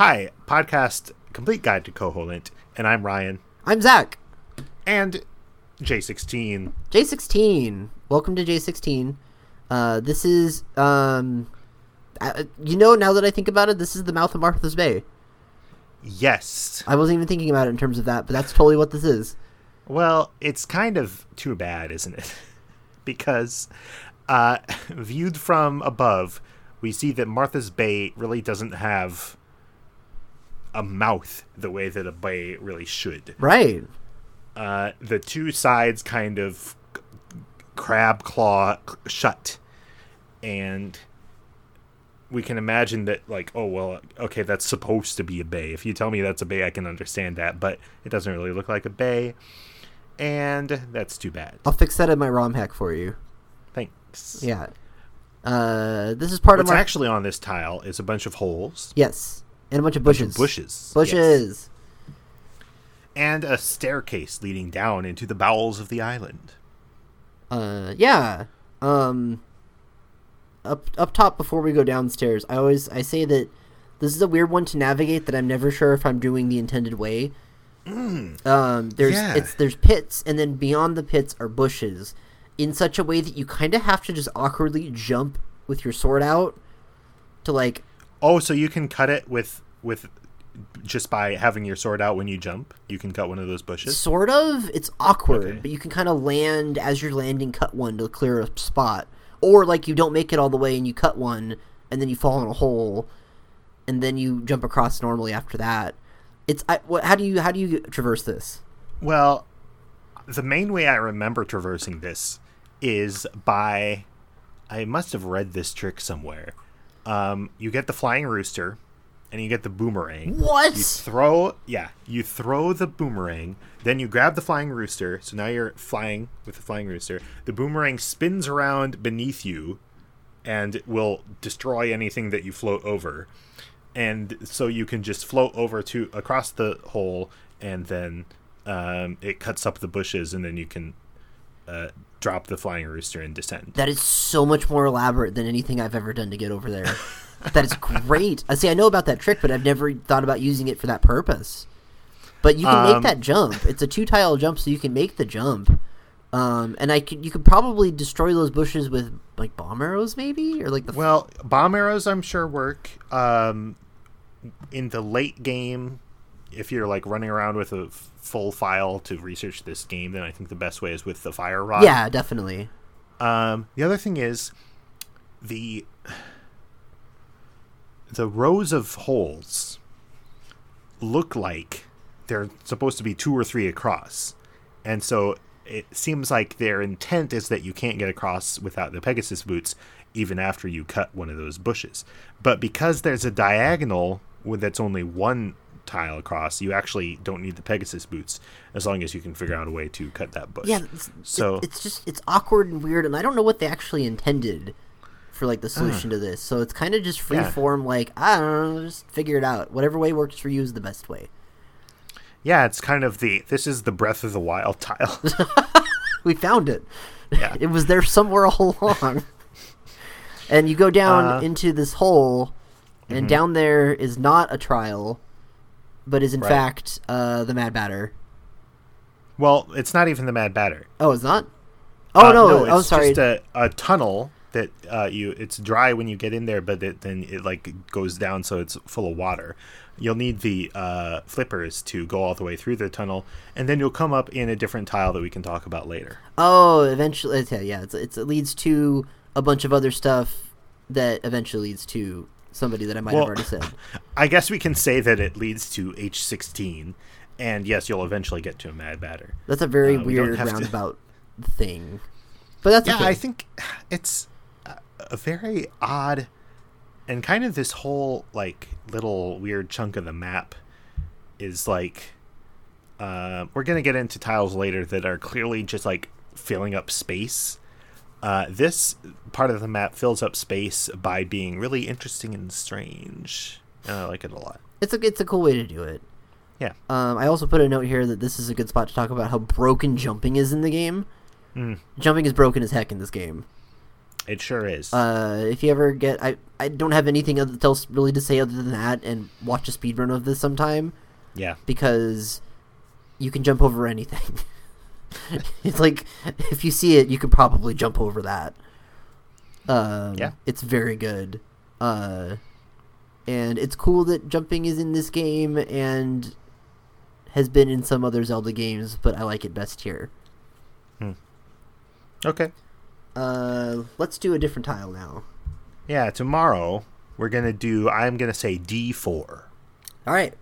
Hi, podcast Complete Guide to Koholint, and I'm Ryan. I'm Zach. And J16. J16. Welcome to J16. Uh, this is, um, uh, you know, now that I think about it, this is the mouth of Martha's Bay. Yes. I wasn't even thinking about it in terms of that, but that's totally what this is. Well, it's kind of too bad, isn't it? because uh, viewed from above, we see that Martha's Bay really doesn't have a mouth the way that a bay really should. Right. Uh, the two sides kind of crab claw shut, and we can imagine that like oh well okay that's supposed to be a bay if you tell me that's a bay i can understand that but it doesn't really look like a bay and that's too bad I'll fix that in my ROM hack for you. thanks Yeah. Uh, this is part what's of my actually on this tile is a bunch of holes yes, and a bunch of bunch bushes. of bushes Bushes. yes, and a staircase leading down into the bowels of the island Uh, yeah. Um, up up top before we go downstairs, I always I say that this is a weird one to navigate that I'm never sure if I'm doing the intended way. um, there's yeah. it's there's pits, and then beyond the pits are bushes, in such a way that you kind of have to just awkwardly jump with your sword out to like oh so you can cut it with with just by having your sword out when you jump you can cut one of those bushes sort of it's awkward Okay. but you can kind of land as you're landing cut one to clear a spot or like you don't make it all the way and you cut one and then you fall in a hole and then you jump across normally after that it's I, what, how do you how do you traverse this Well, the main way I remember traversing this is by. I must have read this trick somewhere. Um, you get the flying rooster, and you get the boomerang. what You throw, yeah, you throw the boomerang, then you grab the flying rooster. So now you're flying with the flying rooster. The boomerang spins around beneath you, and will destroy anything that you float over. And so you can just float over to across the hole, and then um, it cuts up the bushes, and then you can uh, drop the flying rooster and descend. that is so much more elaborate than anything i've ever done to get over there. That is great. I see i know about that trick but i've never thought about using it for that purpose. But you can Um, make that jump. It's a two tile jump so you can make the jump. Um, and I could, you could probably destroy those bushes with like bomb arrows, maybe, or like the Well, bomb arrows, I'm sure work. Um, in the late game, if you're like running around with a f- full file to research this game, then I think the best way is with the fire rod. yeah, definitely. Um, the other thing is the the rows of holes look like they're supposed to be two or three across, and so it seems like their intent is that you can't get across without the Pegasus boots, even after you cut one of those bushes. But because there's a diagonal that's only one tile across, you actually don't need the Pegasus boots as long as you can figure out a way to cut that bush. Yeah, it's, So- it- it's just it's awkward and weird, and I don't know what they actually intended for like the solution to this. So it's kind of just free Yeah. form, like I don't know, just figure it out. Whatever way works for you is the best way. Yeah, it's kind of the this is the Breath of the Wild tile. We found it. Yeah. it was there somewhere all along. and you go down Uh, into this hole, and down there is not a trial, but is in Right. fact uh, the Mad Batter. well, it's not even the Mad Batter. Oh, it's not. Oh Uh, no! it's oh, sorry. just a, a tunnel that uh, you it's dry when you get in there, but it, then it like goes down so it's full of water. You'll need the uh, flippers to go all the way through the tunnel, and then you'll come up in a different tile that we can talk about later. Oh, eventually, yeah. It's, it's it leads to a bunch of other stuff that eventually leads to somebody that I might Well- have already said. I guess we can say that it leads to H sixteen, and yes, you'll eventually get to a Mad Batter. That's a very Uh, we weird have to- roundabout thing, but that's yeah okay. i think it's a, a very odd and kind of this whole like little weird chunk of the map is like uh, we're gonna get into tiles later that are clearly just like filling up space uh, this part of the map fills up space by being really interesting and strange and i like it a lot It's a it's a cool way to do it. yeah Um, I also put a note here that this is a good spot to talk about how broken jumping is in the game. Mm. Jumping is broken as heck in this game. It sure is. Uh, if you ever get, I I don't have anything else really to say other than that, and watch a speedrun of this sometime yeah. because you can jump over anything. it's like if you see it, you could probably jump over that. Um, Yeah. it's very good. Uh, and it's cool that jumping is in this game and has been in some other Zelda games, but I like it best here. Okay. Uh, let's do a different tile now. Yeah, tomorrow we're going to do, I'm going to say D4. All right.